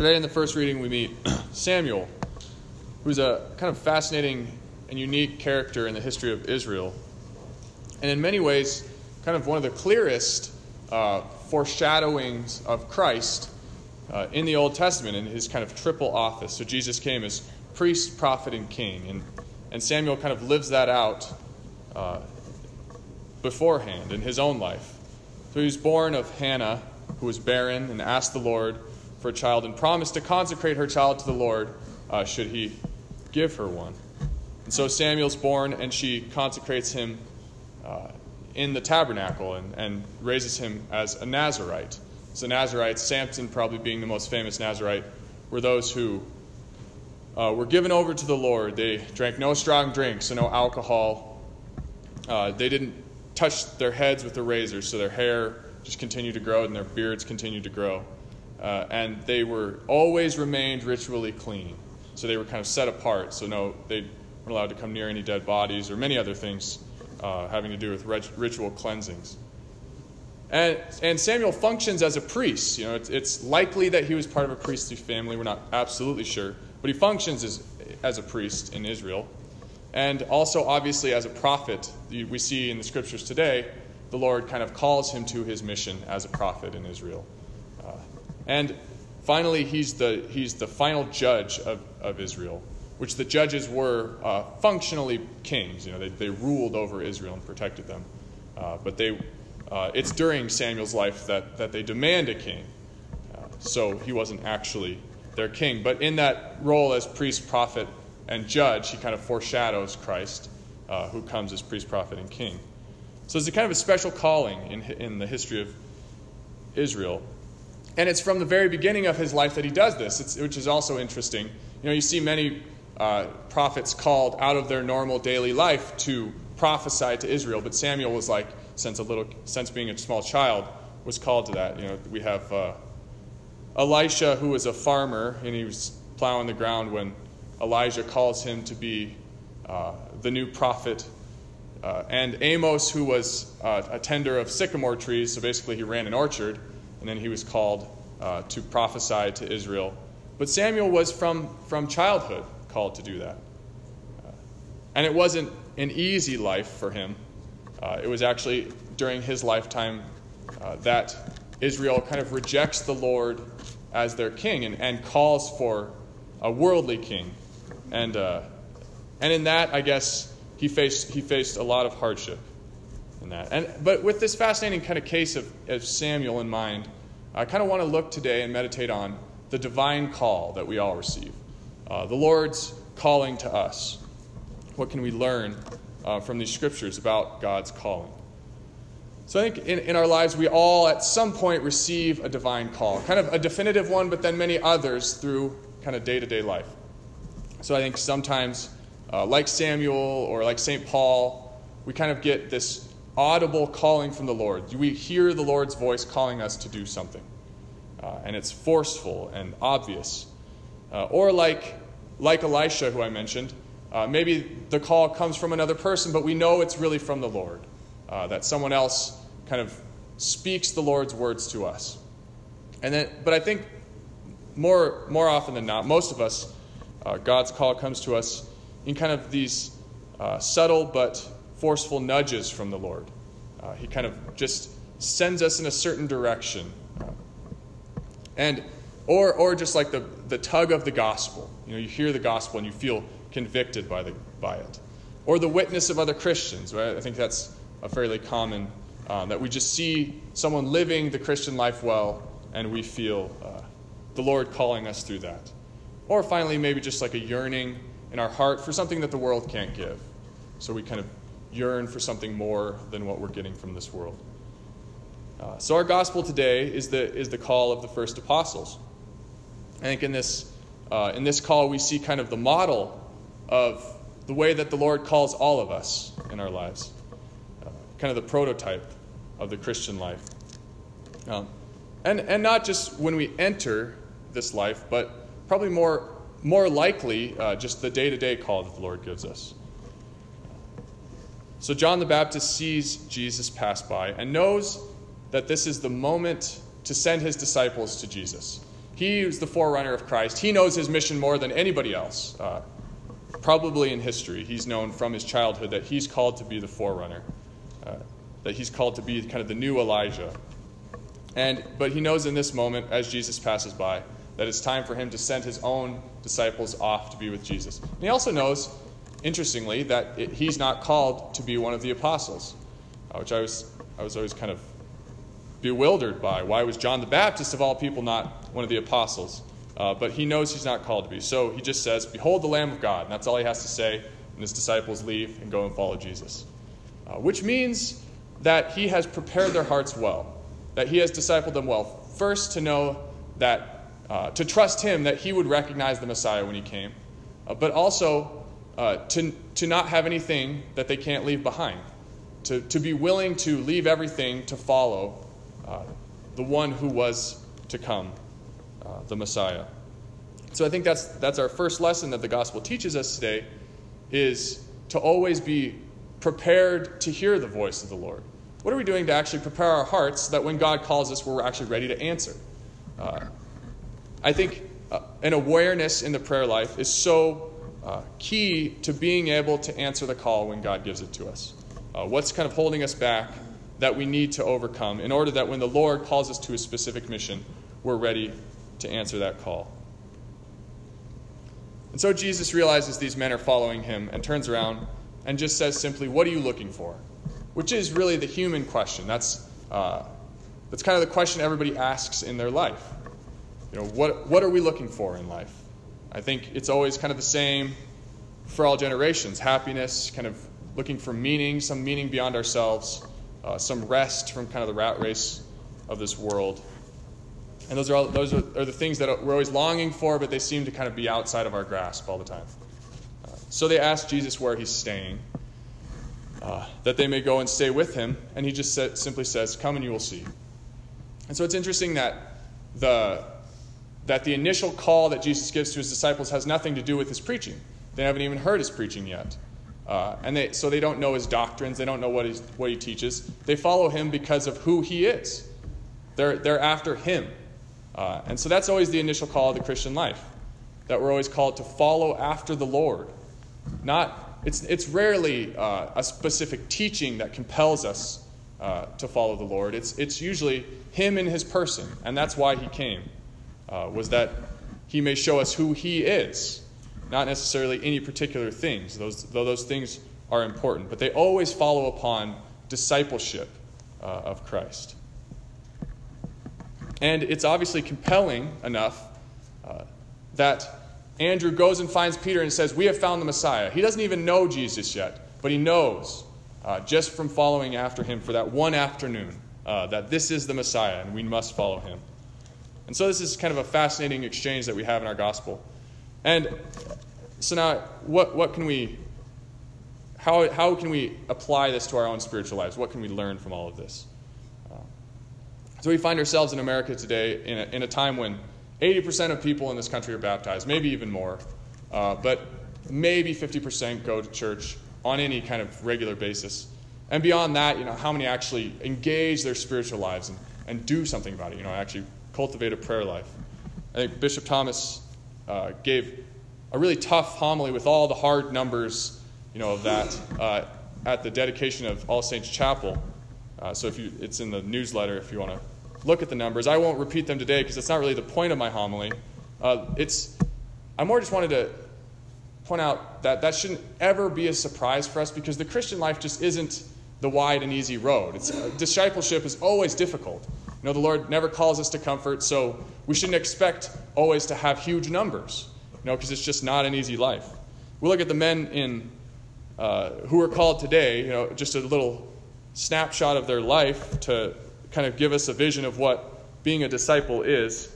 Today, in the first reading, we meet Samuel, who's a kind of fascinating and unique character in the history of Israel. And in many ways, kind of one of the clearest uh, foreshadowings of Christ uh, in the Old Testament in his kind of triple office. So Jesus came as priest, prophet, and king. And, and Samuel kind of lives that out uh, beforehand in his own life. So he was born of Hannah, who was barren, and asked the Lord for a child and promised to consecrate her child to the Lord uh, should he give her one. And so Samuel's born, and she consecrates him uh, in the tabernacle and, and raises him as a Nazarite. So, Nazarites, Samson probably being the most famous Nazarite, were those who uh, were given over to the Lord. They drank no strong drinks, so no alcohol. Uh, they didn't touch their heads with the razors, so their hair just continued to grow and their beards continued to grow. Uh, and they were always remained ritually clean. So they were kind of set apart. So no, they weren't allowed to come near any dead bodies or many other things uh, having to do with ritual cleansings. And, and Samuel functions as a priest. You know, it's, it's likely that he was part of a priestly family. We're not absolutely sure, but he functions as, as a priest in Israel, and also obviously as a prophet. We see in the scriptures today, the Lord kind of calls him to his mission as a prophet in Israel. And finally, he's the, he's the final judge of, of Israel, which the judges were uh, functionally kings. You know, they, they ruled over Israel and protected them. Uh, but they uh, it's during Samuel's life that, that they demand a king. Uh, so he wasn't actually their king. But in that role as priest, prophet, and judge, he kind of foreshadows Christ, uh, who comes as priest, prophet, and king. So it's a kind of a special calling in, in the history of Israel. And it's from the very beginning of his life that he does this, it's, which is also interesting. You know, you see many uh, prophets called out of their normal daily life to prophesy to Israel, but Samuel was like, since a little, since being a small child, was called to that. You know, we have uh, Elisha, who was a farmer, and he was plowing the ground when Elijah calls him to be uh, the new prophet. Uh, and Amos, who was uh, a tender of sycamore trees, so basically he ran an orchard, and then he was called uh, to prophesy to Israel. But Samuel was from, from childhood called to do that. Uh, and it wasn't an easy life for him. Uh, it was actually during his lifetime uh, that Israel kind of rejects the Lord as their king and, and calls for a worldly king. And, uh, and in that, I guess, he faced, he faced a lot of hardship in that. And, but with this fascinating kind of case of, of Samuel in mind, I kind of want to look today and meditate on the divine call that we all receive. Uh, the Lord's calling to us. What can we learn uh, from these scriptures about God's calling. So I think in, in our lives, we all at some point receive a divine call, kind of a definitive one, but then many others through kind of day to day life. So I think sometimes, uh, like Samuel or like St. Paul, we kind of get this audible calling from the Lord. We hear the Lord's voice calling us to do something, uh, and it's forceful and obvious. Uh, or like, like Elisha, who I mentioned, uh, maybe the call comes from another person, but we know it's really from the Lord. Uh, that someone else kind of speaks the Lord's words to us. And then, but I think more, more often than not, most of us, uh, God's call comes to us in kind of these uh, subtle but forceful nudges from the Lord. Uh, he kind of just sends us in a certain direction. And, or, or just like the, the tug of the gospel. You know, you hear the gospel and you feel convicted by, the, by it. Or the witness of other Christians, right? I think that's a fairly common, uh, that we just see someone living the Christian life well and we feel uh, the Lord calling us through that. Or finally, maybe just like a yearning in our heart for something that the world can't give. So we kind of yearn for something more than what we're getting from this world. Uh, so our gospel today is the, is the call of the first apostles. I think in this, uh, in this call, we see kind of the model of the way that the Lord calls all of us in our lives, uh, kind of the prototype of the Christian life. Um, and, and not just when we enter this life, but probably more, more likely uh, just the day to day call that the Lord gives us. So John the Baptist sees Jesus pass by and knows that this is the moment to send his disciples to Jesus. He is the forerunner of Christ. He knows his mission more than anybody else. Uh, probably in history, he's known from his childhood that he's called to be the forerunner, uh, that he's called to be kind of the new Elijah. And, but he knows in this moment, as Jesus passes by, that it's time for him to send his own disciples off to be with Jesus. And he also knows, interestingly, that it, he's not called to be one of the apostles, uh, which I was, I was always kind of bewildered by. Why was John the Baptist, of all people, not one of the apostles? Uh, but he knows he's not called to be. So he just says, Behold the Lamb of God. And that's all he has to say. And his disciples leave and go and follow Jesus. Uh, which means that he has prepared their hearts well, that he has discipled them well. First, to know that, uh, to trust him that he would recognize the Messiah when he came, uh, but also uh, to, to not have anything that they can't leave behind, to, to be willing to leave everything to follow uh, the one who was to come, uh, the Messiah. So I think that's, that's our first lesson that the gospel teaches us today is to always be prepared to hear the voice of the Lord. What are we doing to actually prepare our hearts so that when God calls us, we're actually ready to answer? Uh, I think uh, an awareness in the prayer life is so uh, key to being able to answer the call when God gives it to us. Uh, what's kind of holding us back that we need to overcome in order that when the Lord calls us to a specific mission, we're ready to answer that call. And so Jesus realizes these men are following him and turns around and just says simply, What are you looking for? Which is really the human question. That's, uh, that's kind of the question everybody asks in their life. You know, what, what are we looking for in life? I think it's always kind of the same for all generations happiness, kind of looking for meaning, some meaning beyond ourselves uh, some rest from kind of the rat race of this world. And those are, all, those are, are, the things that we're always longing for, but they seem to kind of be outside of our grasp all the time. Uh, so they ask Jesus where he's staying, uh, that they may go and stay with him, and he just simply says, Come and you will see. And so it's interesting that the, that the initial call that Jesus gives to his disciples has nothing to do with his preaching. They haven't even heard his preaching yet. Uh, and they, so they don't know his doctrines, they don't know what, what he teaches. They follow him because of who he is. They're, they're after him. Uh, and so that's always the initial call of the Christian life that we're always called to follow after the Lord. Not, it's, it's rarely uh, a specific teaching that compels us uh, to follow the Lord. It's, it's usually him in his person, and that's why he came, uh, was that he may show us who he is not necessarily any particular things, those, though those things are important, but they always follow upon discipleship uh, of Christ. And it's obviously compelling enough uh, that Andrew goes and finds Peter and says, We have found the Messiah. He doesn't even know Jesus yet, but he knows uh, just from following after him for that one afternoon uh, that this is the Messiah and we must follow him. And so this is kind of a fascinating exchange that we have in our gospel. And so now, what, what can we, how, how can we apply this to our own spiritual lives? What can we learn from all of this? Uh, so we find ourselves in America today in a, in a time when 80% of people in this country are baptized, maybe even more, uh, but maybe 50% go to church on any kind of regular basis. And beyond that, you know, how many actually engage their spiritual lives and, and do something about it, you know, actually cultivate a prayer life. I think Bishop Thomas uh, gave a really tough homily with all the hard numbers, you know, of that uh, at the dedication of All Saints Chapel. Uh, so if you, it's in the newsletter if you want to look at the numbers. I won't repeat them today because it's not really the point of my homily. Uh, it's, I more just wanted to point out that that shouldn't ever be a surprise for us because the Christian life just isn't the wide and easy road. It's, uh, discipleship is always difficult. You know, the Lord never calls us to comfort, so we shouldn't expect always to have huge numbers you know, because it's just not an easy life. We look at the men in uh, who are called today, you know, just a little snapshot of their life to kind of give us a vision of what being a disciple is.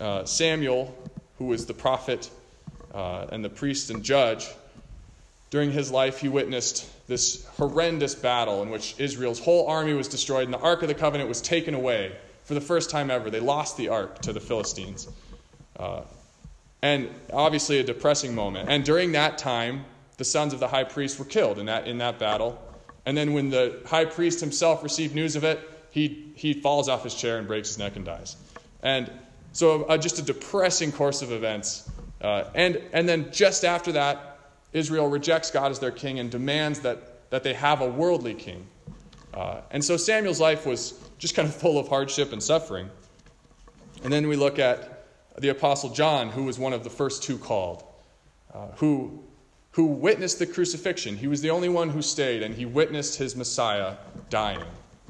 Uh, Samuel, who was the prophet uh, and the priest and judge, during his life, he witnessed this horrendous battle in which Israel's whole army was destroyed and the Ark of the Covenant was taken away for the first time ever. They lost the Ark to the Philistines. Uh, and obviously a depressing moment. And during that time, the sons of the high priest were killed in that, in that battle. And then when the high priest himself received news of it, he, he falls off his chair and breaks his neck and dies. And So, uh, just a depressing course of events. Uh, and, and then just after that, Israel rejects God as their king and demands that, that they have a worldly king. Uh, and so Samuel's life was just kind of full of hardship and suffering. And then we look at the Apostle John, who was one of the first two called, uh, who, who witnessed the crucifixion. He was the only one who stayed, and he witnessed his Messiah dying,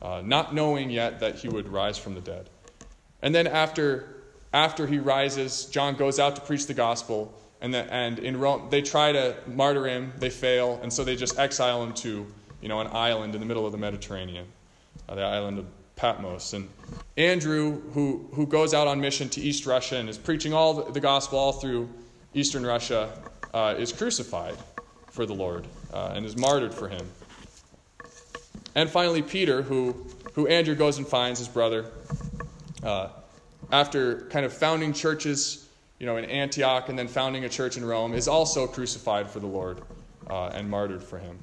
uh, not knowing yet that he would rise from the dead. And then after, after he rises, John goes out to preach the gospel, and, the, and in Rome, they try to martyr him, they fail, and so they just exile him to you know, an island in the middle of the Mediterranean, uh, the island of Patmos. And Andrew, who, who goes out on mission to East Russia and is preaching all the, the gospel all through Eastern Russia, uh, is crucified for the Lord uh, and is martyred for him. And finally, Peter, who, who Andrew goes and finds his brother, uh, after kind of founding churches you know, in Antioch and then founding a church in Rome, is also crucified for the Lord uh, and martyred for him.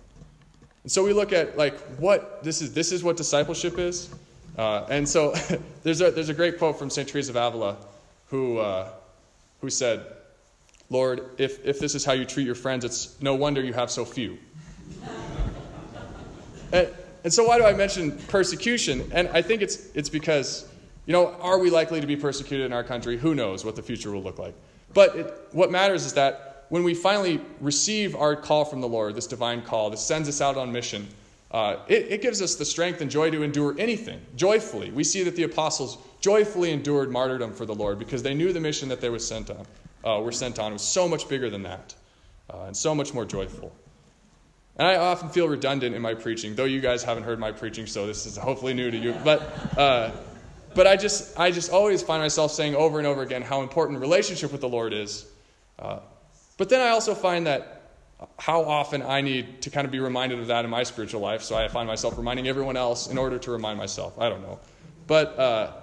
And so we look at like what this is. This is what discipleship is. Uh, and so there's a, there's a great quote from St. Teresa of Avila who, uh, who said, Lord, if, if this is how you treat your friends, it's no wonder you have so few. and, and so, why do I mention persecution? And I think it's, it's because, you know, are we likely to be persecuted in our country? Who knows what the future will look like? But it, what matters is that when we finally receive our call from the Lord, this divine call, this sends us out on mission, uh, it, it, gives us the strength and joy to endure anything joyfully. We see that the apostles joyfully endured martyrdom for the Lord because they knew the mission that they were sent on, uh, were sent on was so much bigger than that uh, and so much more joyful. And I often feel redundant in my preaching, though you guys haven't heard my preaching, so this is hopefully new to you. But, uh, but I, just, I just always find myself saying over and over again how important relationship with the Lord is. Uh, but then I also find that how often I need to kind of be reminded of that in my spiritual life. So I find myself reminding everyone else in order to remind myself. I don't know. But, uh,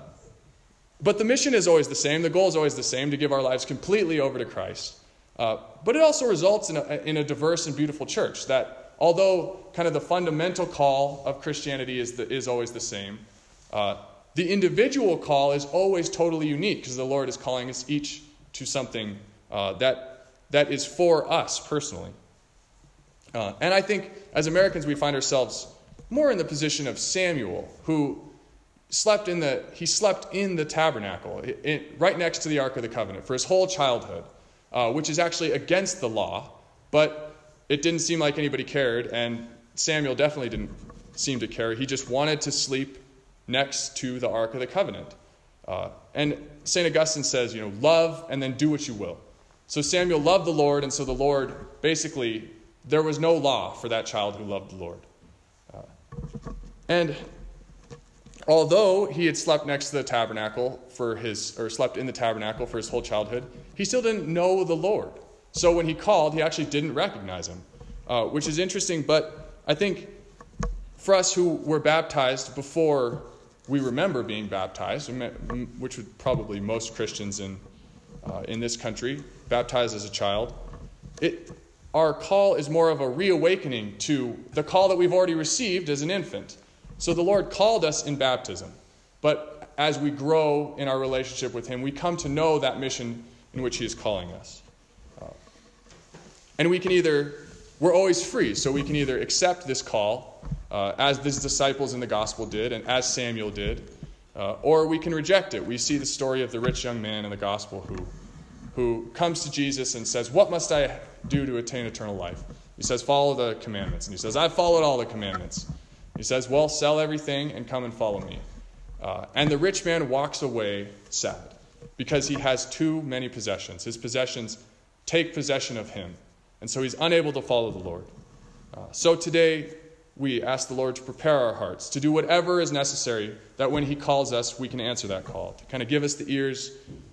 but the mission is always the same. The goal is always the same to give our lives completely over to Christ. Uh, but it also results in a, in a diverse and beautiful church that, although kind of the fundamental call of Christianity is, the, is always the same, uh, the individual call is always totally unique because the Lord is calling us each to something uh, that, that is for us personally. Uh, and I think as Americans, we find ourselves more in the position of Samuel, who slept in the, he slept in the tabernacle, it, it, right next to the Ark of the Covenant, for his whole childhood, uh, which is actually against the law, but it didn't seem like anybody cared, and Samuel definitely didn't seem to care. He just wanted to sleep next to the Ark of the Covenant. Uh, and St. Augustine says, you know, love and then do what you will. So Samuel loved the Lord, and so the Lord basically there was no law for that child who loved the Lord. Uh, and although he had slept next to the tabernacle for his, or slept in the tabernacle for his whole childhood, he still didn't know the Lord. So when he called, he actually didn't recognize him, uh, which is interesting. But I think for us who were baptized before we remember being baptized, which would probably most Christians in, uh, in this country, baptized as a child, it, our call is more of a reawakening to the call that we've already received as an infant. So the Lord called us in baptism. But as we grow in our relationship with Him, we come to know that mission in which He is calling us. Uh, and we can either, we're always free, so we can either accept this call, uh, as these disciples in the gospel did, and as Samuel did, uh, or we can reject it. We see the story of the rich young man in the gospel who, who comes to Jesus and says, What must I do to attain eternal life? He says, Follow the commandments. And he says, I've followed all the commandments. He says, Well, sell everything and come and follow me. Uh, and the rich man walks away sad because he has too many possessions. His possessions take possession of him. And so he's unable to follow the Lord. Uh, so today, we ask the Lord to prepare our hearts, to do whatever is necessary, that when He calls us, we can answer that call, to kind of give us the ears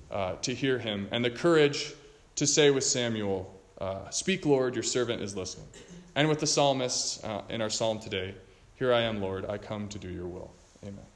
uh, to hear Him and the courage to say with Samuel, uh, Speak, Lord, your servant is listening. And with the psalmists uh, in our psalm today, Here I am, Lord, I come to do your will. Amen.